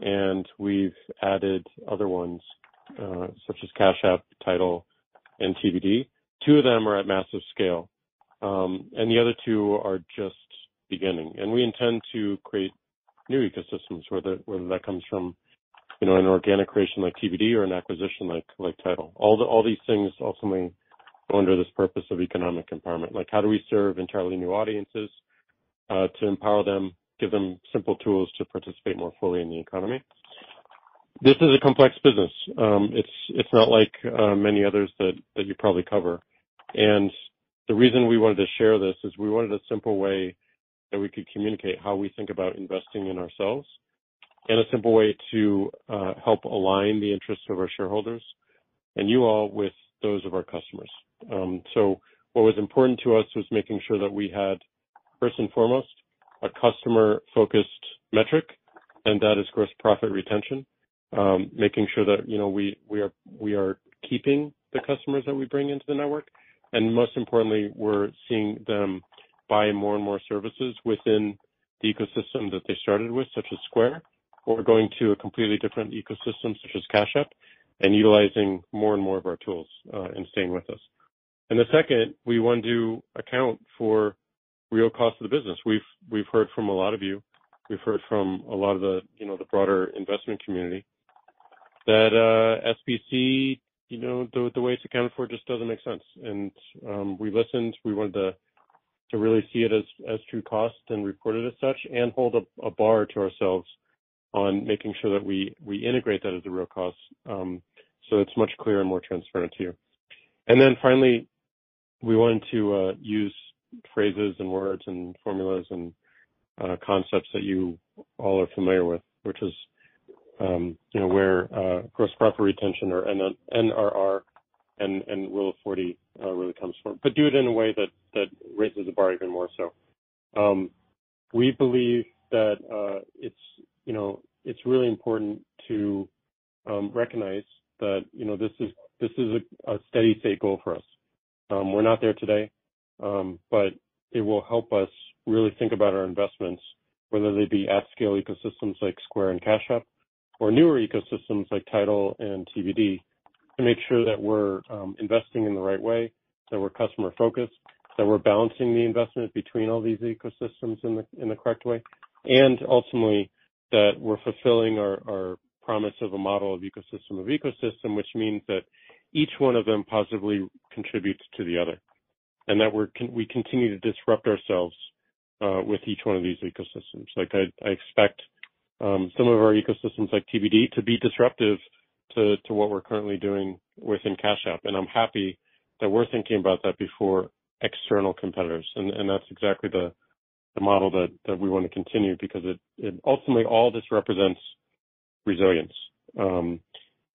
Speaker 3: and we've added other ones uh, such as Cash App, TIDAL, and TBD. Two of them are at massive scale, um, and the other two are just beginning. And we intend to create new ecosystems, whether that comes from, you know, an organic creation like TBD or an acquisition like TIDAL. All these things ultimately go under this purpose of economic empowerment. Like, how do we serve entirely new audiences uh, to empower them, give them simple tools to participate more fully in the economy? This is a complex business. Um, it's it's not like uh, many others that you probably cover. And the reason we wanted to share this is we wanted a simple way that we could communicate how we think about investing in ourselves and a simple way to uh, help align the interests of our shareholders and you all with those of our customers. Um, so what was important to us was making sure that we had, first and foremost, a customer-focused metric, and that is gross profit retention. Um making sure that, you know, we we are we are keeping the customers that we bring into the network, and most importantly, we're seeing them buy more and more services within the ecosystem that they started with, such as Square, or going to a completely different ecosystem such as Cash App and utilizing more and more of our tools, and staying with us. And the second, we want to account for real cost of the business. We've we've heard from a lot of you, we've heard from a lot of the, you know, the broader investment community that uh SBC, you know, the way it's accounted for just doesn't make sense. And um we listened. We wanted to to really see it as as true cost and report it as such and hold a bar to ourselves on making sure that we, we integrate that as a real cost, Um so it's much clearer and more transparent to you. And then finally, we wanted to uh use phrases and words and formulas and uh, concepts that you all are familiar with, which is, um, you know, where uh, gross profit retention or NRR and Rule of 40 uh, really comes from. But do it in a way that that raises the bar even more so. Um, we believe that uh, it's, you know, it's really important to um, recognize that, you know, this is this is a steady state goal for us. We're not there today, Um, but it will help us really think about our investments, whether they be at scale ecosystems like Square and Cash App or newer ecosystems like TIDAL and TBD, to make sure that we're um, investing in the right way, that we're customer-focused, that we're balancing the investment between all these ecosystems in the in the correct way, and ultimately, that we're fulfilling our promise of a model of ecosystem of ecosystem, which means that each one of them positively contributes to the other, and that we continue to disrupt ourselves uh with each one of these ecosystems. Like I I expect um some of our ecosystems like TBD to be disruptive to what we're currently doing within Cash App. And I'm happy that we're thinking about that before external competitors. And that's exactly the model that we wanna continue because it ultimately all this represents resilience. Um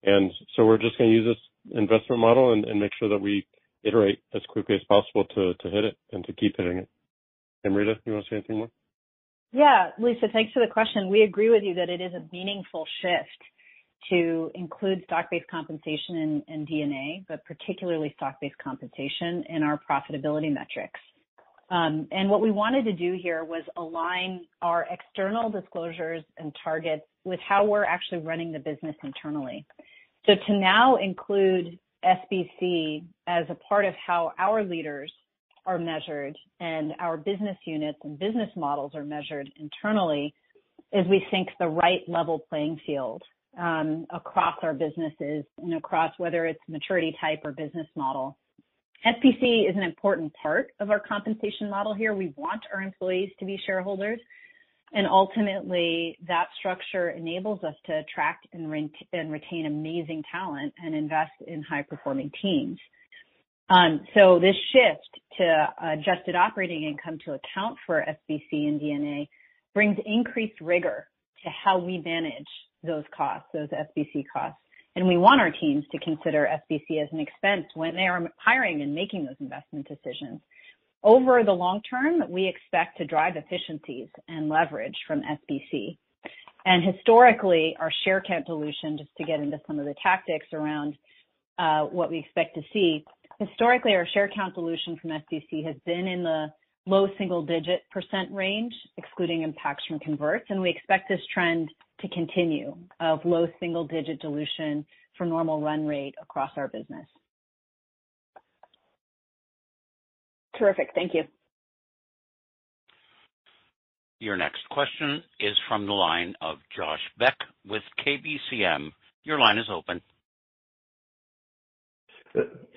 Speaker 3: and so we're just gonna use this investment model and make sure that we iterate as quickly as possible to to hit it and to keep hitting it. Amrita, you wanna say anything more?
Speaker 4: Yeah. Lisa, thanks for the question. We agree with you that it is a meaningful shift to include stock-based compensation and D&A, but particularly stock-based compensation in our profitability metrics. Um, and what we wanted to do here was align our external disclosures and targets with how we're actually running the business internally. So to now include SBC as a part of how our leaders are measured and our business units and business models are measured internally is we think the right level playing field um, across our businesses and across whether it's maturity type or business model. SBC is an important part of our compensation model here. We want our employees to be shareholders, and ultimately that structure enables us to attract and, retain amazing talent and invest in high performing teams. Um, so this shift to adjusted operating income to account for SBC and D&A brings increased rigor to how we manage those costs, those SBC costs. And we want our teams to consider SBC as an expense when they are hiring and making those investment decisions. Over the long term, we expect to drive efficiencies and leverage from SBC. And historically, our share count dilution, just to get into some of the tactics around uh, what we expect to see, historically, our share count dilution from SBC has been in the low single-digit percent range, excluding impacts from converts, and we expect this trend to continue of low single-digit dilution for normal run rate across our business.
Speaker 10: Terrific. Thank you.
Speaker 1: Your next question is from the line of Josh Beck with KBCM. Your line is open.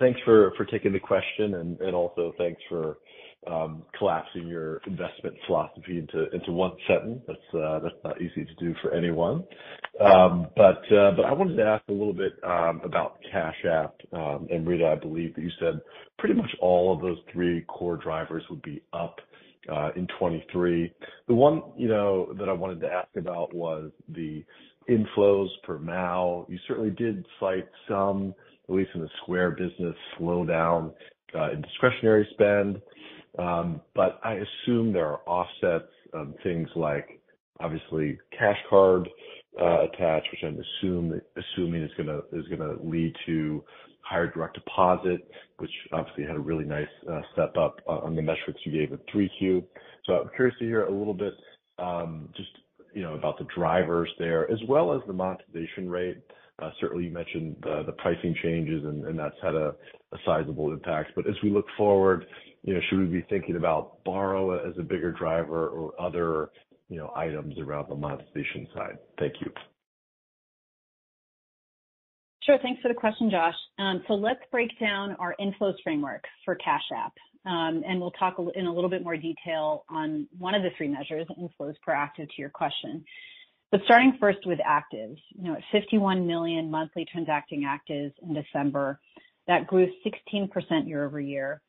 Speaker 11: Thanks for taking the question, and also thanks for collapsing your investment philosophy into one sentence. Uh, that's not easy to do for anyone. Um, but uh, I wanted to ask a little bit um, about Cash App. And Rita, I believe that you said pretty much all of those three core drivers would be up uh, in 2023. The one, you know, that I wanted to ask about was the inflows per MAU. You certainly did cite some at least in the Square business, slowdown in discretionary spend. Um, but I assume there are offsets, things like obviously Cash Card uh, attached, which I'm assuming is gonna lead to higher direct deposit, which obviously had a really nice uh, step up on the metrics you gave in 3Q. So I'm curious to hear a little bit, um, just, you know, about the drivers there, as well as the monetization rate. Uh, certainly, you mentioned the pricing changes, and that's had a sizable impact. But as we look forward, you know, should we be thinking about Borrow as a bigger driver or other, you know, items around the monetization side? Thank you.
Speaker 4: Sure. Thanks for the question, Josh. Um, so let's break down our inflows framework for Cash App. Um, and we'll talk in a little bit more detail on one of the three measures, inflows per active, to your question. But starting first with actives, you know, at 51 million monthly transacting actives in December, that grew 16% year-over-year,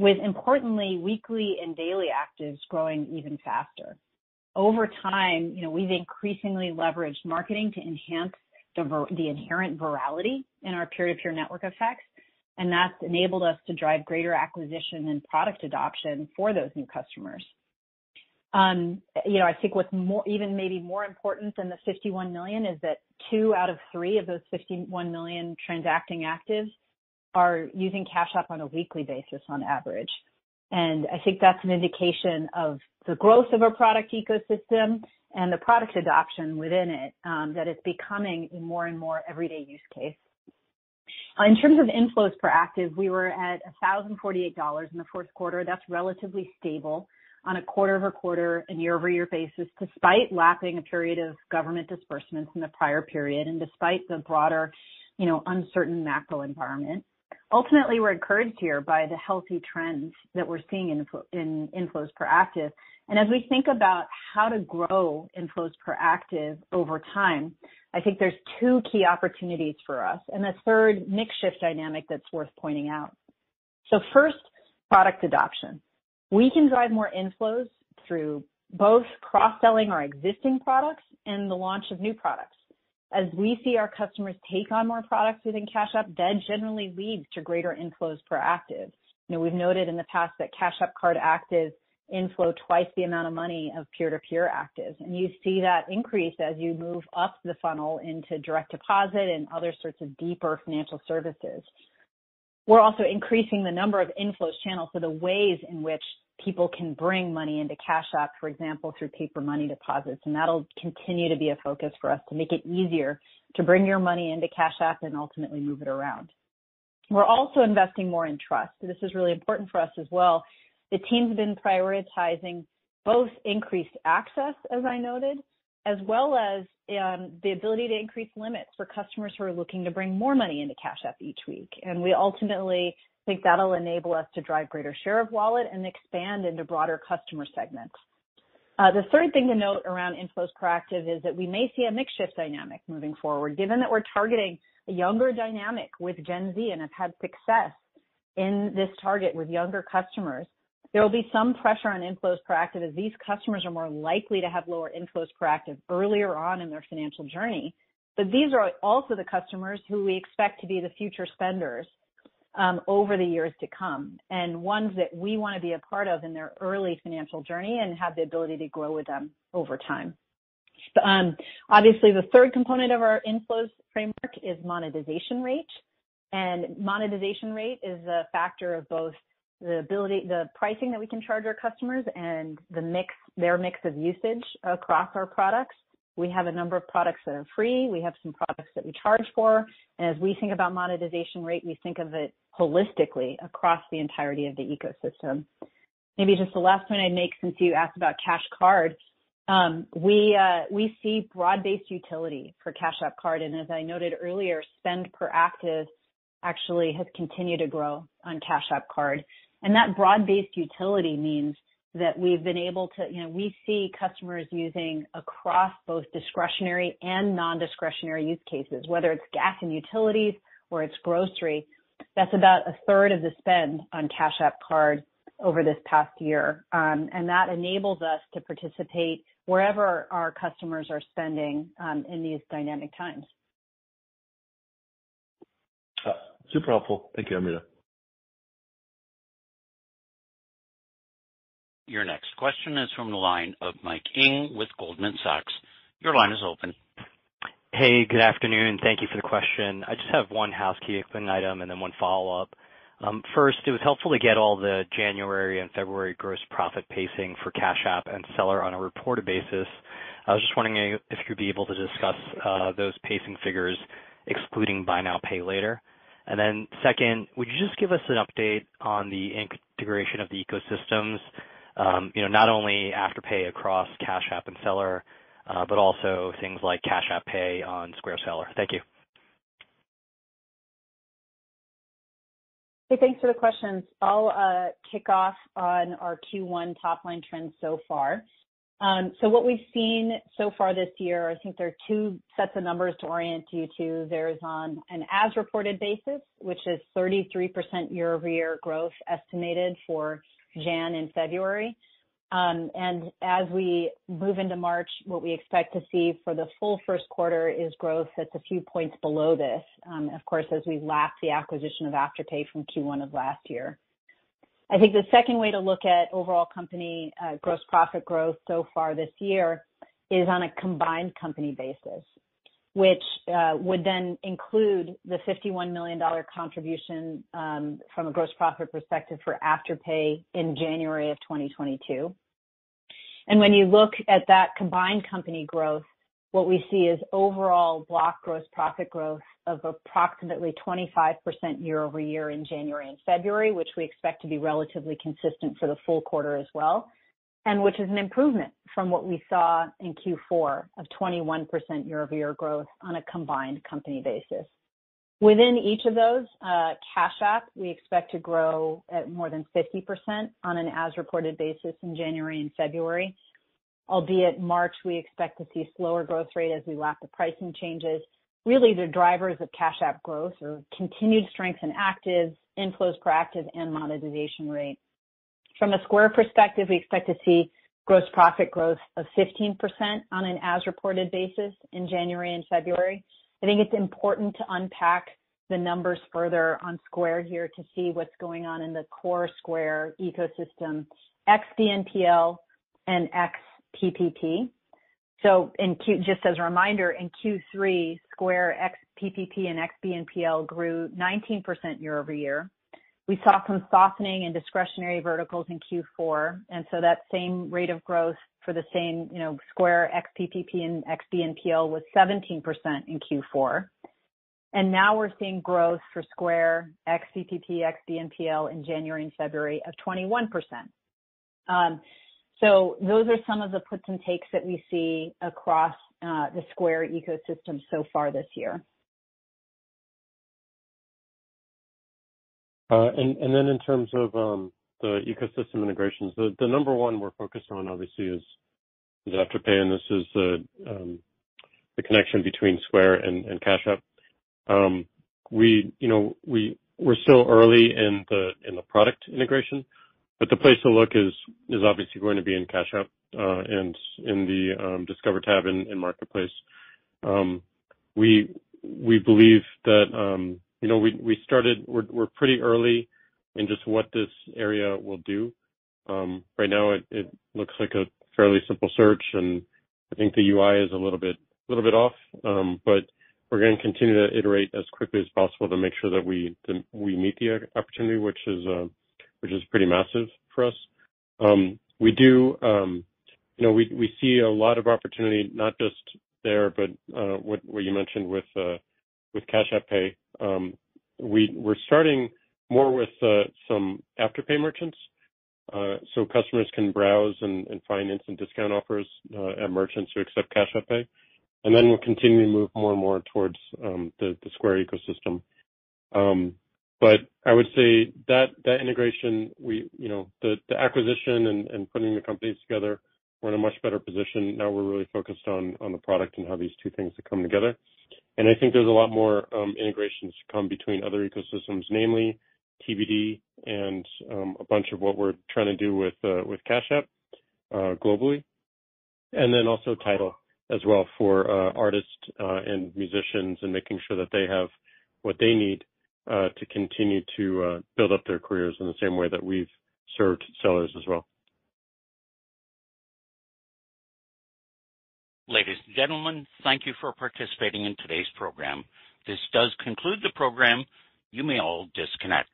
Speaker 4: with importantly, weekly and daily actives growing even faster. Over time, you know, we've increasingly leveraged marketing to enhance the inherent virality in our peer-to-peer network effects, and that's enabled us to drive greater acquisition and product adoption for those new customers. Um, you know, I think what's more, even maybe more important than the 51 million is that two out of three of those 51 million transacting actives are using Cash App on a weekly basis on average. And I think that's an indication of the growth of our product ecosystem and the product adoption within it, um, that it's becoming a more and more everyday use case. Uh, in terms of inflows per active, we were at $1,048 in the fourth quarter. That's relatively stable on a quarter-over-quarter and year-over-year basis, despite lapping a period of government disbursements in the prior period and despite the broader, you know, uncertain macro environment. Ultimately, we're encouraged here by the healthy trends that we're seeing in inflows per active. And as we think about how to grow inflows per active over time, I think there's two key opportunities for us, and a third mix shift dynamic that's worth pointing out. First, product adoption. We can drive more inflows through both cross-selling our existing products and the launch of new products. As we see our customers take on more products within Cash App, that generally leads to greater inflows per active. You know, we've noted in the past that Cash App Card actives inflow twice the amount of money of peer-to-peer actives, and you see that increase as you move up the funnel into direct deposit and other sorts of deeper financial services. We're also increasing the number of inflows channels, so the ways in which people can bring money into Cash App, for example, through paper money deposits. And that'll continue to be a focus for us to make it easier to bring your money into Cash App and ultimately move it around. We're also investing more in trust. This is really important for us as well. The team's been prioritizing both increased access, as I noted, as well as um, the ability to increase limits for customers who are looking to bring more money into Cash App each week. And we ultimately think that'll enable us to drive greater share of wallet and expand into broader customer segments. Uh, the third thing to note around inflows per active is that we may see a mix shift dynamic moving forward. Given that we're targeting a younger dynamic with Gen Z and have had success in this target with younger customers, there will be some pressure on inflows per active as these customers are more likely to have lower inflows per active earlier on in their financial journey. But these are also the customers who we expect to be the future spenders Um, over the years to come, and ones that we wanna be a part of in their early financial journey and have the ability to grow with them over time. Um, obviously, the third component of our inflows framework is monetization rate. And monetization rate is a factor of both the ability, the pricing that we can charge our customers and the mix, their mix of usage across our products. We have a number of products that are free. We have some products that we charge for. And as we think about monetization rate, we think of it holistically across the entirety of the ecosystem. Maybe just the last point I'd make since you asked about Cash Card, um, uh, we see broad-based utility for Cash App Card. And as I noted earlier, spend per active actually has continued to grow on Cash App Card. And that broad-based utility means that we've been able to, you know, we see customers using across both discretionary and non-discretionary use cases, whether it's gas and utilities or it's grocery. That's about a third of the spend on Cash App Card over this past year. Um and that enables us to participate wherever our customers are spending in these dynamic times.
Speaker 11: Super helpful. Thank you, Amrita.
Speaker 1: Your next question is from the line of Mike Ng with Goldman Sachs. Your line is open.
Speaker 12: Hey, good afternoon. Thank you for the question. I just have one housekeeping item and then one follow-up. Um, first, it was helpful to get all the January and February gross profit pacing for Cash App and Seller on a reported basis. I was just wondering if you'd be able to discuss uh, those pacing figures excluding buy now, pay later. Second, would you just give us an update on the integration of the ecosystems, um, you know, not only Afterpay across Cash App and Seller, also things like Cash App Pay on Square Seller? Thank you.
Speaker 4: Hey, thanks for the questions. I'll kick off on our Q1 top-line trends so far. Um so what we've seen so far this year, I think there are two sets of numbers to orient you to. There's on an as-reported basis, which is 33% year-over-year growth estimated for January and February. Um, and as we move into March, what we expect to see for the full first quarter is growth that's a few points below this, um, of course, as we lap the acquisition of Afterpay from Q1 of last year. I think the second way to look at overall company uh, gross profit growth so far this year is on a combined company basis, which uh, would then include the $51 million contribution um, from a gross profit perspective for Afterpay in January of 2022. When you look at that combined company growth, what we see is overall Block gross profit growth of approximately 25% year-over-year in January and February, which we expect to be relatively consistent for the full quarter as well, and which is an improvement from what we saw in Q4 of 21% year-over-year growth on a combined company basis. Within each of those, uh, Cash App, we expect to grow at more than 50% on an as-reported basis in January and February. Albeit March, we expect to see slower growth rate as we lap the pricing changes. Really, the drivers of Cash App growth are continued strength in actives, inflows per active, and monetization rate. From a Square perspective, we expect to see gross profit growth of 15% on an as-reported basis in January and February. I think it's important to unpack the numbers further on Square here to see what's going on in the core Square ecosystem, ex BNPL and ex PPP. Just as a reminder, in Q3, Square ex PPP and ex BNPL grew 19% year-over-year. We saw some softening in discretionary verticals in Q4, and so that same rate of growth for the same, you know, Square ex PPP and ex BNPL was 17% in Q4. Now we're seeing growth for Square ex-PPP, ex-BNPL in January and February of 21%. Um, so those are some of the puts and takes that we see across uh, the Square ecosystem so far this year.
Speaker 3: Then in terms of um the ecosystem integrations, the number one we're focused on obviously is Afterpay, and this is the um the connection between Square and Cash App. Um we, you know, we're still early in the in the product integration, but the place to look is is obviously going to be in Cash App uh and in the um Discover tab in Marketplace. Um we we believe that, you know, we're we're pretty early in just what this area will do. Um right now it looks like a fairly simple search, and I think the UI is a little bit a little bit off. Um but we're gonna continue to iterate as quickly as possible to make sure that we meet the opportunity, which is uh which is pretty massive for us. Um we do, um you know, we we see a lot of opportunity, not just there, but uh what what you mentioned with Cash App Pay. Um, we're starting more with uh, some Afterpay merchants, uh, so customers can browse and find instant discount offers uh, at merchants who accept Cash App Pay. And then we'll continue to move more and more towards um, the Square ecosystem. Um, but I would say that that integration, we you know, the acquisition and putting the companies together, we're in a much better position. Now we're really focused on on the product and how these two things come together. I think there's a lot more um, integrations to come between other ecosystems, namely TBD and um, a bunch of what we're trying to do with uh with Cash App uh, globally. And then also TIDAL as well for uh, artists uh, and musicians and making sure that they have what they need to continue to build up their careers in the same way that we've served sellers as well.
Speaker 1: Ladies and gentlemen, thank you for participating in today's program. This does conclude the program. You may all disconnect.